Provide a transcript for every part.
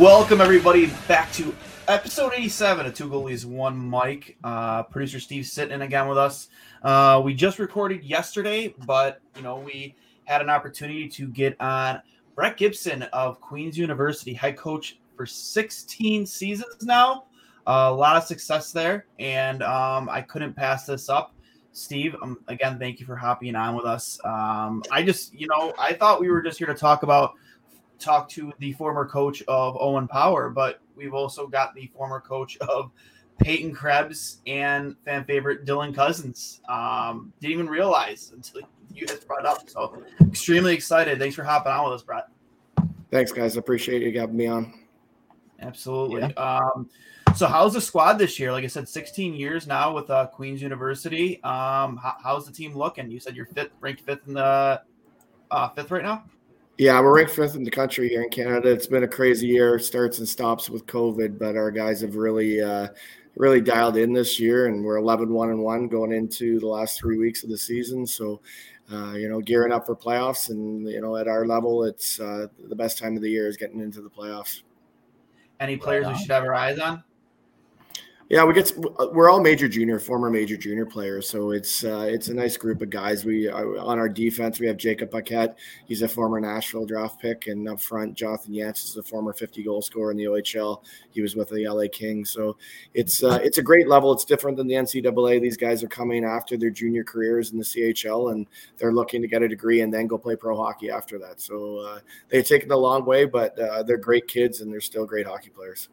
Welcome everybody back to episode 87 of Two Goalies One Mic. Uh, producer Steve sitting in again with us. Uh, we just recorded yesterday, but you know we had an opportunity to get on Brett Gibson of Queens University, head coach for 16 seasons now. Uh, a lot of success there, and um, I couldn't pass this up. Steve, um, again, thank you for hopping on with us. Um, I just, you know, I thought we were just here to talk about talk to the former coach of Owen Power, but we've also got the former coach of Peyton Krebs and fan favorite Dylan Cozens. Um, didn't even realize until you just brought up. So extremely excited. Thanks for hopping on with us, Brett. Thanks, guys. I appreciate you having me on. Absolutely. Um, so how's the squad this year? Like I said, 16 years now with uh, Queens University. Um, how, how's the team looking? You said you're fifth, ranked fifth in the uh, fifth right now. Yeah, we're ranked fifth in the country here in Canada. It's been a crazy year, starts and stops with COVID, but our guys have really, uh, really dialed in this year, and we're 11 1 and 1 going into the last three weeks of the season. So, uh, you know, gearing up for playoffs, and you know, at our level, it's uh, the best time of the year is getting into the playoffs. Any players we should have our eyes on? Yeah, we get we're all major junior, former major junior players, so it's uh, it's a nice group of guys. We uh, on our defense we have Jacob Paquette. He's a former Nashville draft pick, and up front Jonathan Yance is a former 50 goal scorer in the OHL. He was with the LA Kings, so it's uh, it's a great level. It's different than the NCAA. These guys are coming after their junior careers in the CHL, and they're looking to get a degree and then go play pro hockey after that. So uh, they've taken a long way, but uh, they're great kids and they're still great hockey players.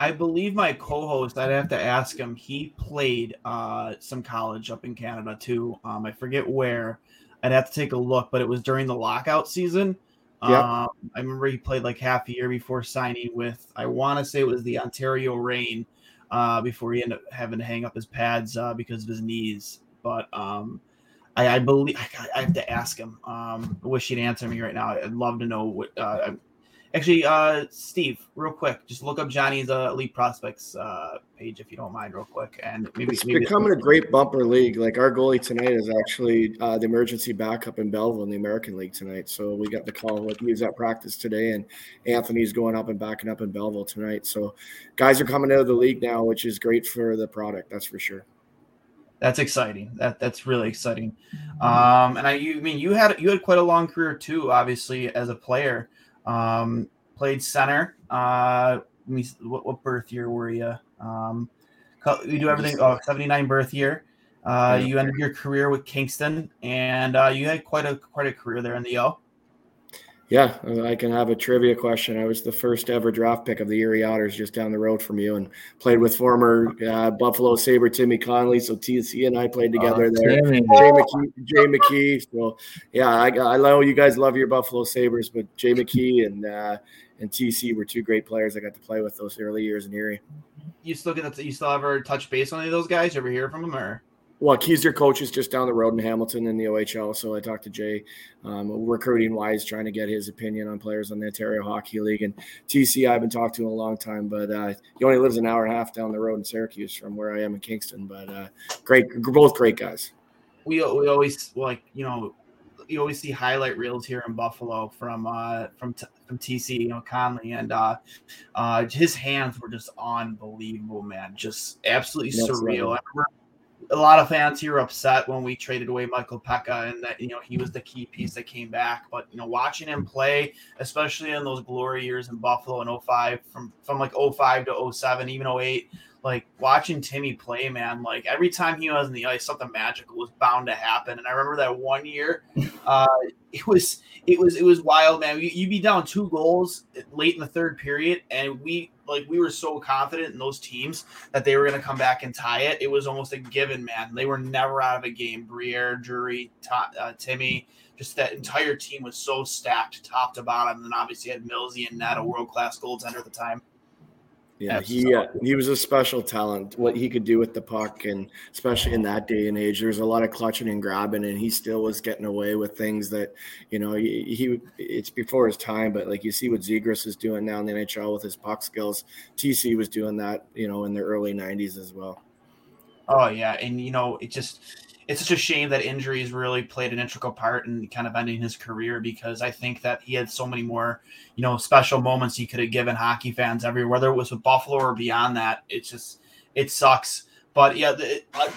I believe my co-host. I'd have to ask him. He played uh, some college up in Canada too. Um, I forget where. I'd have to take a look, but it was during the lockout season. Yeah. Um, I remember he played like half a year before signing with. I want to say it was the Ontario Reign uh, before he ended up having to hang up his pads uh, because of his knees. But um, I, I believe I, I, have to ask him. Um, I wish he'd answer me right now. I'd love to know what. Actually, uh, Steve, real quick, just look up Johnny's uh, elite prospects uh, page if you don't mind, real quick, and maybe it's maybe becoming a great bumper league. Like our goalie tonight is actually uh, the emergency backup in Belleville in the American League tonight. So we got the call. Like he was at practice today, and Anthony's going up and backing up in Belleville tonight. So guys are coming out of the league now, which is great for the product. That's for sure. That's exciting. That that's really exciting. Um, and I, you I mean you had you had quite a long career too, obviously as a player. Um, played center. Uh, me, what, what birth year were you? Um, you do everything. Oh, 79 birth year. Uh, you ended your career with Kingston, and uh, you had quite a quite a career there in the O. Yeah, I can have a trivia question. I was the first ever draft pick of the Erie Otters just down the road from you and played with former uh, Buffalo Sabre Timmy Connolly. So TC and I played together Oh, there. Timmy. Jay McKee, Jay McKee. So yeah, I, I know you guys love your Buffalo Sabres, but Jay McKee and uh, and TC were two great players I got to play with those early years in Erie. You still get that? You still ever touch base on any of those guys? You ever hear from them or? Well, Keys, their coach is just down the road in Hamilton in the OHL. So I talked to Jay, um, recruiting wise, trying to get his opinion on players on the Ontario Hockey League. And TC, I've been talking to him a long time, but uh, he only lives an hour and a half down the road in Syracuse from where I am in Kingston. But uh, great, both great guys. We we always like you know you always see highlight reels here in Buffalo from uh from t- from TC, you know Connolly, and uh uh his hands were just unbelievable, man, just absolutely surreal. level. I remember a lot of fans here upset when we traded away Michael Peca and that you know he was the key piece that came back. But you know, watching him play, especially in those glory years in Buffalo in 05, from from like 05 to 07, even 08, like watching Timmy play, man, like every time he was in the ice, something magical was bound to happen. And I remember that one year, uh, it was it was it was wild, man. You'd be down two goals late in the third period, and we like we were so confident in those teams that they were going to come back and tie it. It was almost a given, man. They were never out of a game. Briere, Drury, uh, Timmy, just that entire team was so stacked, top to bottom. And obviously had Millsy and Nat, a world class goaltender at the time. Yeah, he uh, he was a special talent. What he could do with the puck, and especially in that day and age, there's a lot of clutching and grabbing, and he still was getting away with things that, you know, he, he it's before his time. But like you see what Zegras is doing now in the NHL with his puck skills, TC was doing that, you know, in the early '90s as well. Oh yeah, and you know, it just it's such a shame that injuries really played an integral part in kind of ending his career because I think that he had so many more, you know, special moments he could have given hockey fans everywhere, whether it was with Buffalo or beyond that. It's just, it sucks. But yeah, the, uh,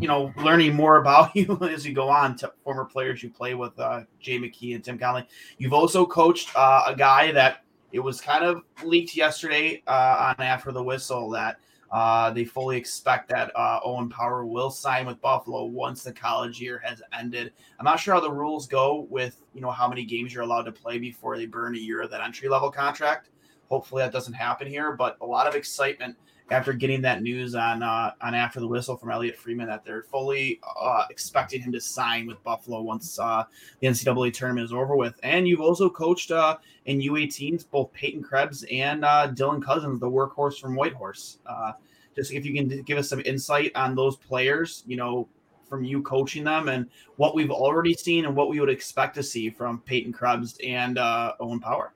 you know, learning more about you as you go on to former players you play with, uh, Jay McKee and Tim Connolly. You've also coached uh, a guy that it was kind of leaked yesterday uh, on After the Whistle that uh, they fully expect that uh, Owen Power will sign with Buffalo once the college year has ended. I'm not sure how the rules go with you know how many games you're allowed to play before they burn a year of that entry level contract. Hopefully that doesn't happen here, but a lot of excitement after getting that news on uh, on after the whistle from Elliotte Friedman that they're fully uh, expecting him to sign with Buffalo once uh, the NCAA tournament is over with. And you've also coached uh, in U18s both Peyton Krebs and uh, Dylan Cozens, the workhorse from Whitehorse. Uh, just if you can give us some insight on those players, you know, from you coaching them and what we've already seen and what we would expect to see from Peyton Krebs and Owen Power.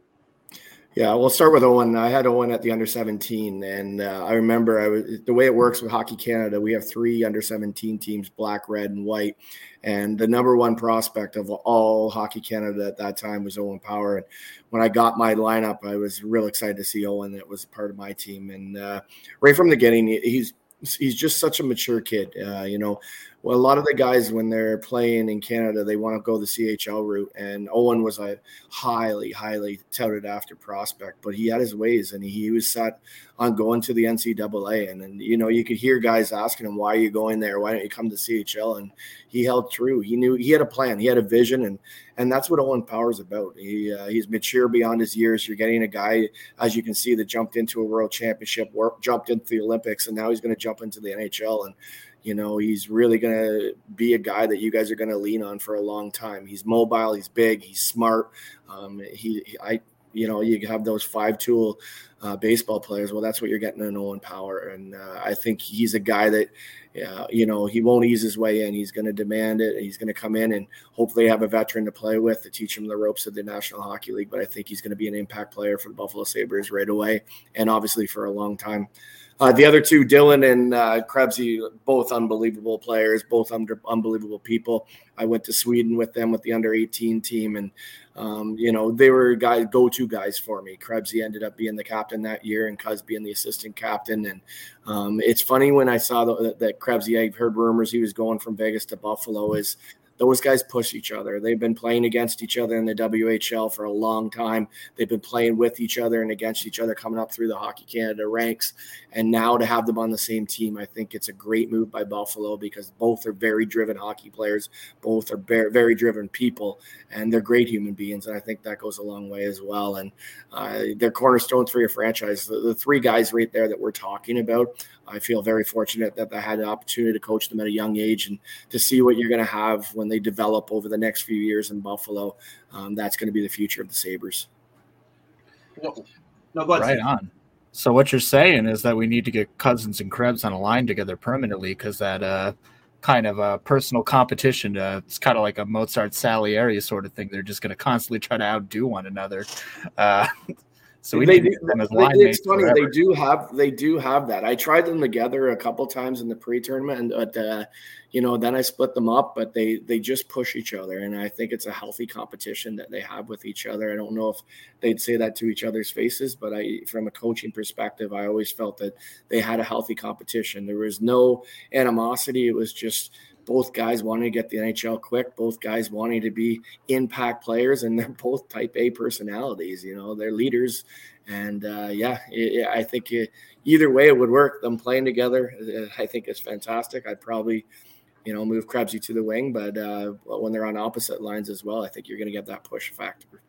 Yeah, we'll start with Owen. I had Owen at the under 17, and uh, I remember I was the way it works with Hockey Canada. We have three under 17 teams, black, red, and white. And the number one prospect of all Hockey Canada at that time was Owen Power. And when I got my lineup, I was real excited to see Owen. That was part of my team, and uh, right from the beginning, he's he's just such a mature kid. Uh, you know, well, a lot of the guys when they're playing in Canada, they want to go the CHL route, and Owen was a highly, highly touted after prospect, but he had his ways, and he was set on going to the NCAA, and and you know you could hear guys asking him, "Why are you going there? Why don't you come to CHL?" And he held true. He knew he had a plan, he had a vision, and and that's what Owen Power is about. He uh, he's mature beyond his years. You're getting a guy, as you can see, that jumped into a world championship, jumped into the Olympics, and now he's going to jump into the NHL and you know, he's really going to be a guy that you guys are going to lean on for a long time. He's mobile, he's big, he's smart. Um, he, I, you know, you have those five tool uh, baseball players. Well, that's what you're getting in Owen Power. And uh, I think he's a guy that, uh, you know, he won't ease his way in. He's going to demand it. He's going to come in and hopefully have a veteran to play with to teach him the ropes of the National Hockey League. But I think he's going to be an impact player for the Buffalo Sabres right away and obviously for a long time. Uh, the other two, Dylan and uh, Krebsy, both unbelievable players, both under, unbelievable people. I went to Sweden with them with the under 18 team, and um, you know they were guys go-to guys for me. Krebsy ended up being the captain that year, and Cuz being the assistant captain. And um, it's funny when I saw the, that Krebsy, I heard rumors he was going from Vegas to Buffalo. Is those guys push each other. They've been playing against each other in the WHL for a long time. They've been playing with each other and against each other coming up through the Hockey Canada ranks. And now to have them on the same team, I think it's a great move by Buffalo because both are very driven hockey players. Both are very, very driven people, and they're great human beings. And I think that goes a long way as well. And uh, they're cornerstones for your franchise. The, the three guys right there that we're talking about, I feel very fortunate that I had the opportunity to coach them at a young age and to see what you're going to have when they develop over the next few years in Buffalo. Um, that's going to be the future of the Sabres. No, no, right on. So what you're saying is that we need to get Cozens and Krebs on a line together permanently because that uh, kind of a personal competition. Uh, it's kind of like a Mozart Salieri sort of thing. They're just going to constantly try to outdo one another. Uh, So we they do, them as line it's funny forever. they do have they do have that. I tried them together a couple times in the pre-tournament, and but uh, you know then I split them up. But they they just push each other, and I think it's a healthy competition that they have with each other. I don't know if they'd say that to each other's faces, but I from a coaching perspective, I always felt that they had a healthy competition. There was no animosity. It was just both guys wanting to get the NHL quick, both guys wanting to be impact players, and they're both type A personalities. You know, they're leaders, and uh, yeah, it, I think it, either way it would work. Them playing together, uh, I think is fantastic. I'd probably, you know, move Krebsy to the wing, but uh, when they're on opposite lines as well, I think you're going to get that push factor.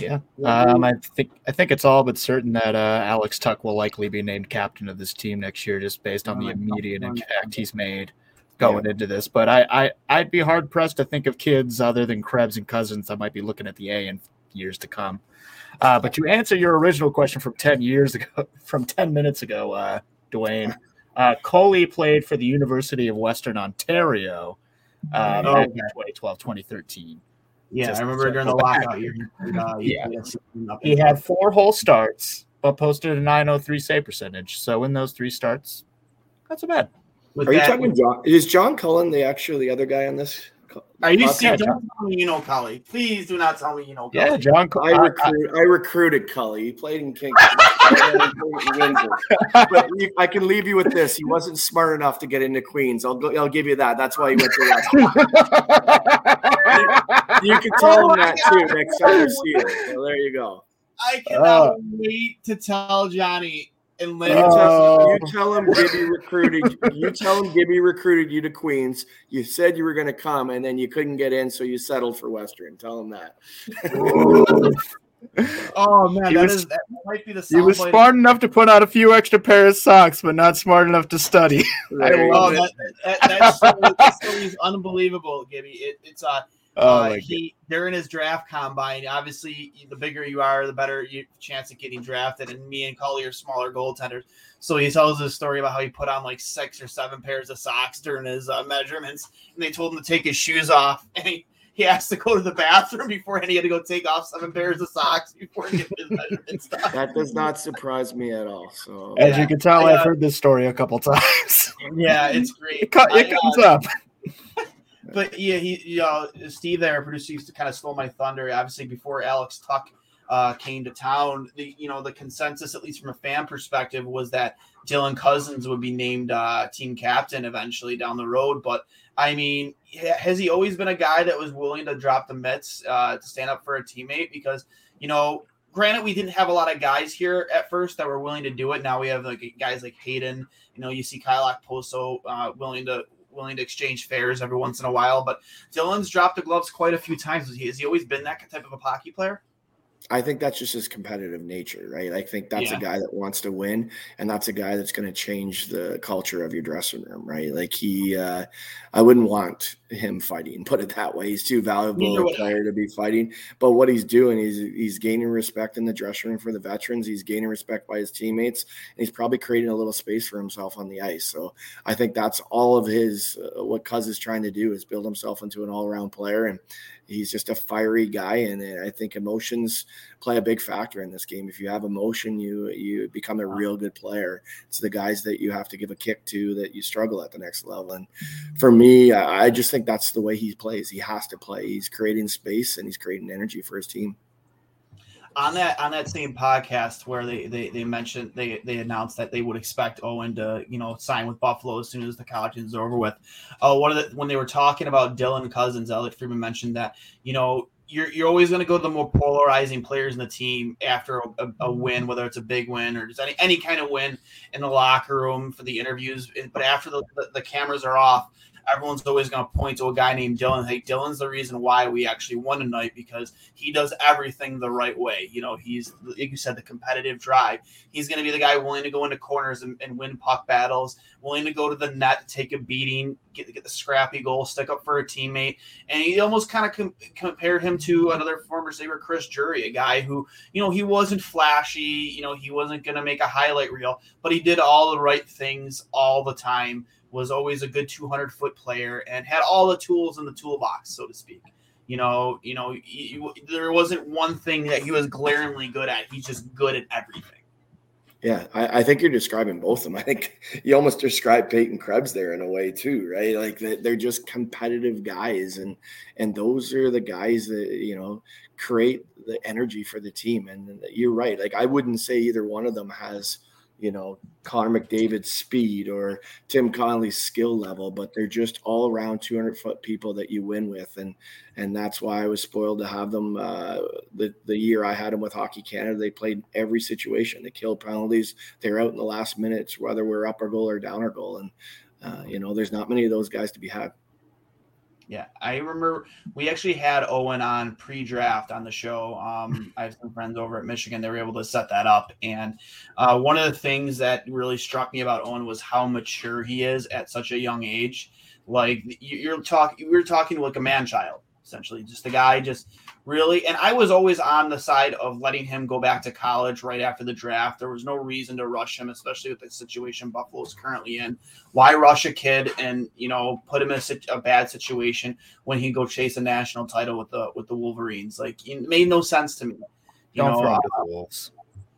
Yeah, um, I think I think it's all but certain that uh, Alex Tuch will likely be named captain of this team next year, just based on the immediate impact he's made going into this. But I, I I'd be hard pressed to think of kids other than Krebs and Cozens that might be looking at the A in years to come. Uh, but to answer your original question from ten years ago, from ten minutes ago, uh, Duane, uh, Coley played for the University of Western Ontario uh, Oh, okay. 2012, 2013. Yeah, Just I remember during the lockout year. Uh, he- Yeah. he had something up He in- had four whole starts, but posted a 903 save percentage. So in those three starts, not so bad. With Are you talking John? Is John Cullen the actual the other guy on this? Are you podcast? serious? Don't tell me you know Cully. Please do not tell me you know Cully. Yeah, John. I, I- recruit, I recruited Cully. He played in Kingston. but I can leave you with this: he wasn't smart enough to get into Queens. I'll go, I'll give you that. That's why he went to West. You can tell him that too next time you see him. So there you go. I cannot Uh. wait to tell Johnny and You Lynn. tell, you tell him Gibby recruited. You tell him Gibby recruited you to Queens. You said you were going to come, and then you couldn't get in, so you settled for Western. Tell him that. oh man, He that was- is that might be the he was soundbite- smart enough to put out a few extra pairs of socks, but not smart enough to study. There you Oh, go. that, that, that, story, that story is unbelievable, Gibby. It, it's uh, Oh, uh, my he during his draft combine. Obviously, the bigger you are, the better you, chance of getting drafted. And me and Cully are smaller goaltenders, so he tells this story about how he put on like six or seven pairs of socks during his uh, measurements, and they told him to take his shoes off, and he. He has to go to the bathroom before, and he had to go take off seven pairs of socks before he get his measurements done. That does not surprise me at all. So As you can tell, I, uh, I've heard this story a couple times. Yeah, it's great. It, co- it I, uh, comes up. But yeah, he, you know, Steve there, producer, used to kind of stole my thunder. Obviously, before Alex Tuch uh, came to town, the you know the consensus, at least from a fan perspective, was that Dylan Cozens would be named uh, team captain eventually down the road. But I mean, has he always been a guy that was willing to drop the mitts uh, to stand up for a teammate? Because you know. Granted, we didn't have a lot of guys here at first that were willing to do it. Now we have like guys like Hayden. You know, you see Kyle Poso uh, willing to willing to exchange fares every once in a while. But Dylan's dropped the gloves quite a few times. Has he, has he always been that type of a hockey player? I think that's just his competitive nature, right? I think that's Yeah. a guy that wants to win, and that's a guy that's going to change the culture of your dressing room, right? Like he, uh, I wouldn't want him fighting. Put it that way. He's too valuable a player to be fighting. But what he's doing, he's he's gaining respect in the dressing room for the veterans. He's gaining respect by his teammates, and he's probably creating a little space for himself on the ice. So I think that's all of his uh, what Cuz is trying to do is build himself into an all around player, and he's just a fiery guy. And I think emotions play a big factor in this game. If you have emotion, you you become a real good player. It's the guys that you have to give a kick to that you struggle at the next level. And for me, I just think that's the way he plays. He has to play. He's creating space and he's creating energy for his team. On that on that same podcast where they they, they mentioned they they announced that they would expect Owen to you know sign with Buffalo as soon as the college is over with. Uh, one of the when they were talking about Dylan Cozens, Elliotte Friedman mentioned that you know you're you're always going to go to the more polarizing players in the team after a, a, win, whether it's a big win or just any any kind of win in the locker room for the interviews. But after the, the, the cameras are off, everyone's always going to point to a guy named Dylan. Hey, Dylan's the reason why we actually won tonight because he does everything the right way. You know, he's like you said, the competitive drive. He's going to be the guy willing to go into corners and, and win puck battles, willing to go to the net, take a beating, get get the scrappy goal, stick up for a teammate. And he almost kind of com- compared him to another former Saber, Chris Drury, a guy who you know he wasn't flashy. You know, he wasn't going to make a highlight reel, but he did all the right things all the time was always a good 200 foot player and had all the tools in the toolbox, so to speak. You know, you know, he, there wasn't one thing that he was glaringly good at. He's just good at everything. Yeah, I, I, think you're describing both of them. I think you almost described Peyton Krebs there in a way too, right? Like they're just competitive guys, and and those are the guys that you know create the energy for the team. And you're right. Like I wouldn't say either one of them has you know Connor McDavid's speed or Tim Connolly's skill level, but they're just all around 200 foot people that you win with, and and that's why I was spoiled to have them. Uh, the the year I had them with Hockey Canada, they played every situation. They killed penalties. They're out in the last minutes, whether we're up our goal or down our goal, and uh, you know there's not many of those guys to be had. Yeah, I remember we actually had Owen on pre-draft on the show. Um, I have some friends over at Michigan; they were able to set that up. And uh, one of the things that really struck me about Owen was how mature he is at such a young age. Like you're talking, we are talking like a man child essentially. Just the guy just really and I was always on the side of letting him go back to college right after the draft. There was no reason to rush him, especially with the situation Buffalo is currently in. Why rush a kid and you know put him in a, a bad situation when he go chase a national title with the with the Wolverines? Like it made no sense to me. You Don't know, throw uh, the Wolves.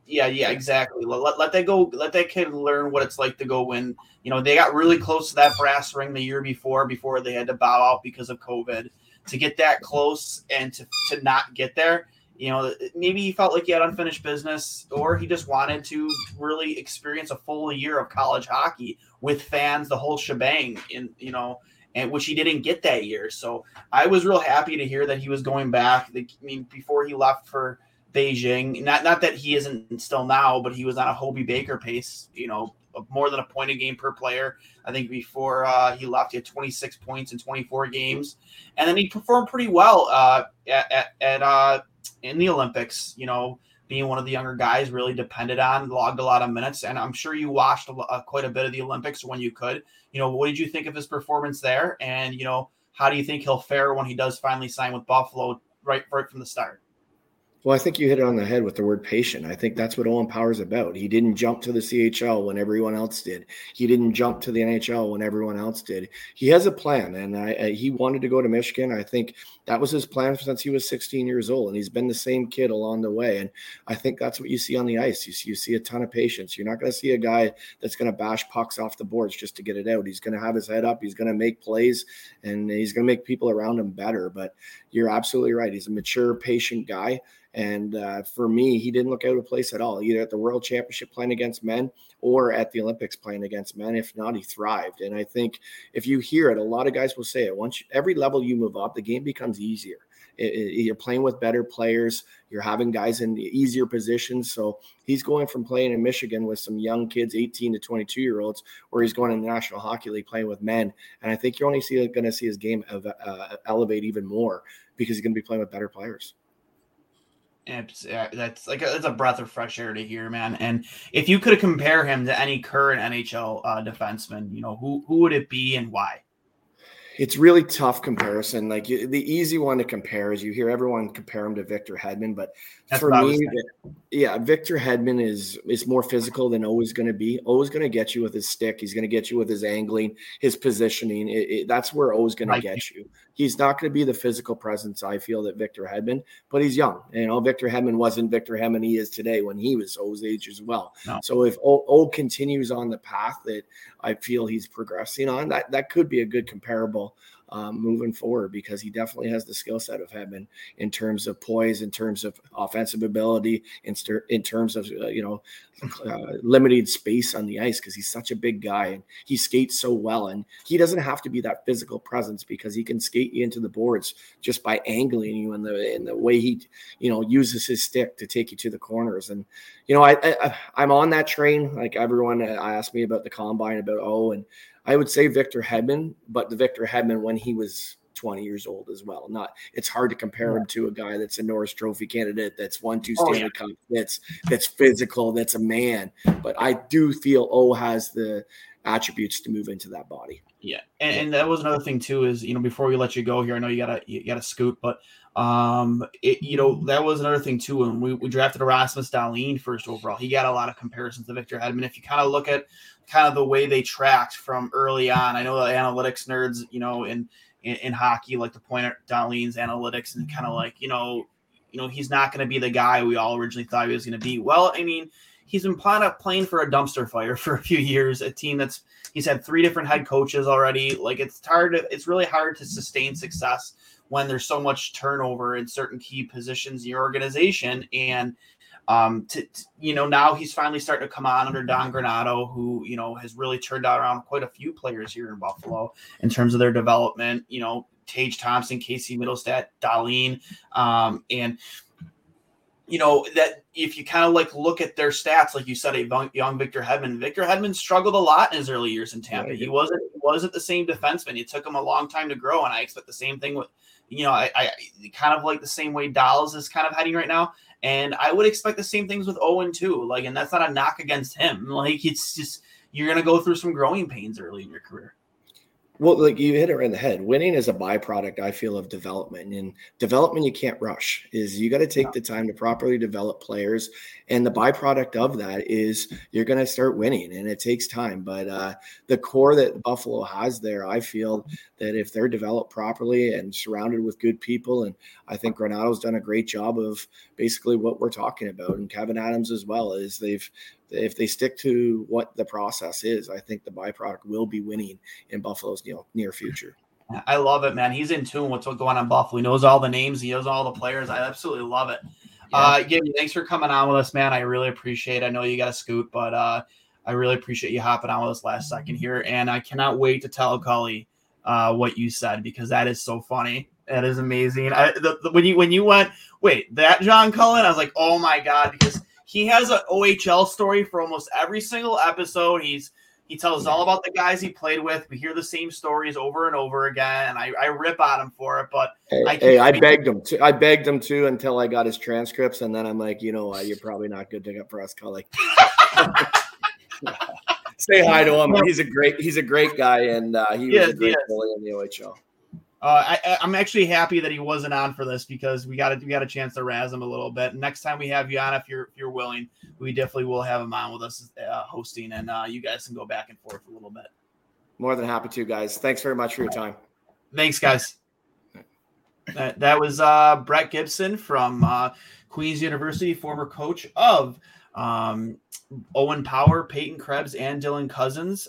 Yeah, yeah, exactly. Let, let, let that go. Let that kid learn what it's like to go win. You know, they got really close to that brass ring the year before, before they had to bow out because of COVID to get that close and to, to not get there you know maybe he felt like he had unfinished business or he just wanted to really experience a full year of college hockey with fans the whole shebang in you know and which he didn't get that year. So i was real happy to hear that he was going back. I mean before he left for beijing not not that he isn't still now but he was on a hobey baker pace you know more than a point a game per player. I think before uh, he left, he had 26 points in 24 games, and then he performed pretty well uh, at, at, uh, in the Olympics. You know, being one of the younger guys, really depended on, logged a lot of minutes, and I'm sure you watched a, uh, quite a bit of the Olympics when you could. You know, what did you think of his performance there? And you know, how do you think he'll fare when he does finally sign with Buffalo right right from the start? Well, I think you hit it on the head with the word patient. I think that's what Owen Power's is about. He didn't jump to the CHL when everyone else did. He didn't jump to the NHL when everyone else did. He has a plan, and I, I, he wanted to go to Michigan. I think that was his plan since he was 16 years old, and he's been the same kid along the way. And I think that's what you see on the ice. You see, you see a ton of patience. You're not going to see a guy that's going to bash pucks off the boards just to get it out. He's going to have his head up. He's going to make plays, and he's going to make people around him better. But you're absolutely right. He's a mature, patient guy. And uh, for me, he didn't look out of place at all, either at the World Championship playing against men or at the Olympics playing against men. If not, he thrived. And I think if you hear it, a lot of guys will say it. Once you, every level you move up, the game becomes easier. It, it, you're playing with better players. You're having guys in easier positions. So he's going from playing in Michigan with some young kids, 18 to 22 year olds, where he's going in the National Hockey League playing with men. And I think you're only going to see his game uh, elevate even more because he's going to be playing with better players. It's, uh, that's like a, it's a breath of fresh air to hear, man. And if you could compare him to any current NHL uh, defenseman, you know who who would it be and why? It's really tough comparison. Like the easy one to compare is you hear everyone compare him to Victor Hedman, but That's for me, yeah, Victor Hedman is is more physical than always going to be. Always going to get you with his stick. He's going to get you with his angling, his positioning. It, it, that's where always going to get you. He's not going to be the physical presence I feel that Victor Hedman, but he's young. You know, Victor Hedman wasn't Victor Hedman he is today when he was O's age as well. No. So if O, o continues on the path that I feel he's progressing on, that that could be a good comparable um, moving forward because he definitely has the skill set of Hedman in terms of poise, in terms of offensive ability, in, st- in terms of uh, you know uh, limited space on the ice because he's such a big guy and he skates so well. And he doesn't have to be that physical presence because he can skate you into the boards just by angling you in the in the way he you know uses his stick to take you to the corners. And you know I, I I'm on that train like everyone uh, asked me about the combine about oh and I would say Victor Hedman, but the Victor Hedman when he was 20 years old as well. Not it's hard to compare him to a guy that's a Norris Trophy candidate, that's won two Stanley oh, yeah. Cups, that's that's physical, that's a man. But I do feel O has the attributes to move into that body. Yeah, and, and, that was another thing too. Is you know before we let you go here, I know you gotta you gotta scoot, but um, it, you know that was another thing too. When we, we drafted Rasmus Dahlin first overall, he got a lot of comparisons to Victor Hedman. If you kind of look at kind of the way they tracked from early on, I know the analytics nerds, you know, and in, in hockey, like to point at Dahlin's analytics and kind of like, you know, you know, he's not going to be the guy we all originally thought he was going to be. Well, I mean, he's been playing, playing for a dumpster fire for a few years, a team that's he's had three different head coaches already. Like it's hard it's really hard to sustain success when there's so much turnover in certain key positions in your organization. And um, to, to, you know, now he's finally starting to come on under Don Granato, who you know has really turned out around quite a few players here in Buffalo in terms of their development. You know, Tage Thompson, Casey Mittelstadt, Dahlin, um, and you know that if you kind of like look at their stats, like you said, a young Victor Hedman. Victor Hedman struggled a lot in his early years in Tampa. He wasn't he wasn't the same defenseman. It took him a long time to grow, and I expect the same thing with you know I, I kind of like the same way Dolls is kind of heading right now. And I would expect the same things with Owen too. Like, and that's not a knock against him. Like, it's just you're gonna go through some growing pains early in your career. Well, like you hit it right in the head. Winning is a byproduct, I feel, of development. And development you can't rush. Is you got to take yeah. the time to properly develop players, and the byproduct of that is you're going to start winning, and it takes time. But uh, the core that Buffalo has there, I feel that if they're developed properly and surrounded with good people, and I think Granato's done a great job of basically what we're talking about, and Kevyn Adams as well, is they've if they stick to what the process is, I think the byproduct will be winning in Buffalo's you know, near future. I love it, man. He's in tune with what's going on in Buffalo. He knows all the names. He knows all the players. I absolutely love it. Yeah. Uh, Gibby, thanks for coming on with us, man. I really appreciate. it. I know you got a scoot, but uh, I really appreciate you hopping on with us last second here, and I cannot wait to tell Cully uh, what you said because that is so funny. That is amazing. I, the, the, when you when you went, wait, that John Cullen, I was like, oh my god, because he has an OHL story for almost every single episode. He's he tells all about the guys he played with. We hear the same stories over and over again, and I, I rip at him for it. But hey, I, hey, I begged him to. I begged him to until I got his transcripts, and then I'm like, you know what? You're probably not good to get for us, Cully. Say hi to him. He's a great. He's a great guy, and uh, he was a great goalie in the OHL. Uh, I, am actually happy that he wasn't on for this because we got a, we got a chance to razz him a little bit. Next time we have you on, if you're if you're willing, we definitely will have him on with us uh, hosting, and uh, you guys can go back and forth a little bit. More than happy to, guys. Thanks very much for your time. Thanks, guys. That, that was uh, Brett Gibson from uh, Queens University, former coach of um, Owen Power, Peyton Krebs, and Dylan Cozens.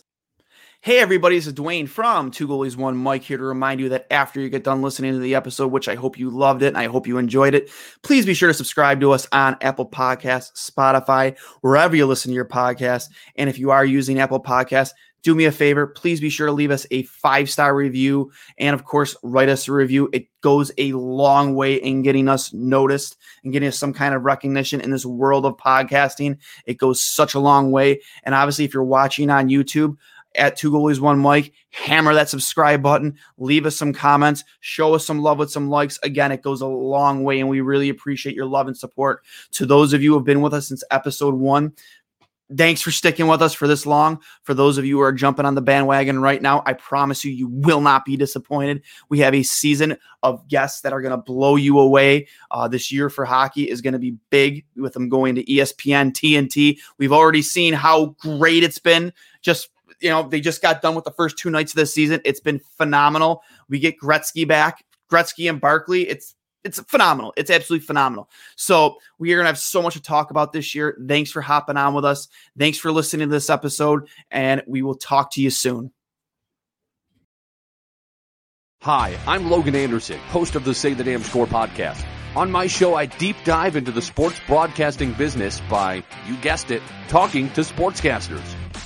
Hey, everybody, this is Duane from Two Goalies One Mic here to remind you that after you get done listening to the episode, which I hope you loved it and I hope you enjoyed it, please be sure to subscribe to us on Apple Podcasts, Spotify, wherever you listen to your podcast. And if you are using Apple Podcasts, do me a favor, please be sure to leave us a five star review and, of course, write us a review. It goes a long way in getting us noticed and getting us some kind of recognition in this world of podcasting. It goes such a long way. And obviously, if you're watching on YouTube, at Two Goalies One Mic. Hammer that subscribe button. Leave us some comments. Show us some love with some likes. Again, it goes a long way, and we really appreciate your love and support. To those of you who have been with us since episode one, thanks for sticking with us for this long. For those of you who are jumping on the bandwagon right now, I promise you, you will not be disappointed. We have a season of guests that are going to blow you away. Uh, this year for hockey is going to be big with them going to ESPN, TNT. We've already seen how great it's been just you know, they just got done with the first two nights of the season. It's been phenomenal. We get Gretzky back, Gretzky and Barkley. It's it's phenomenal. It's absolutely phenomenal. So we are gonna have so much to talk about this year. Thanks for hopping on with us. Thanks for listening to this episode, and we will talk to you soon. Hi, I'm Logan Anderson, host of the Say the Damn Score podcast. On my show, I deep dive into the sports broadcasting business by, you guessed it, talking to sportscasters.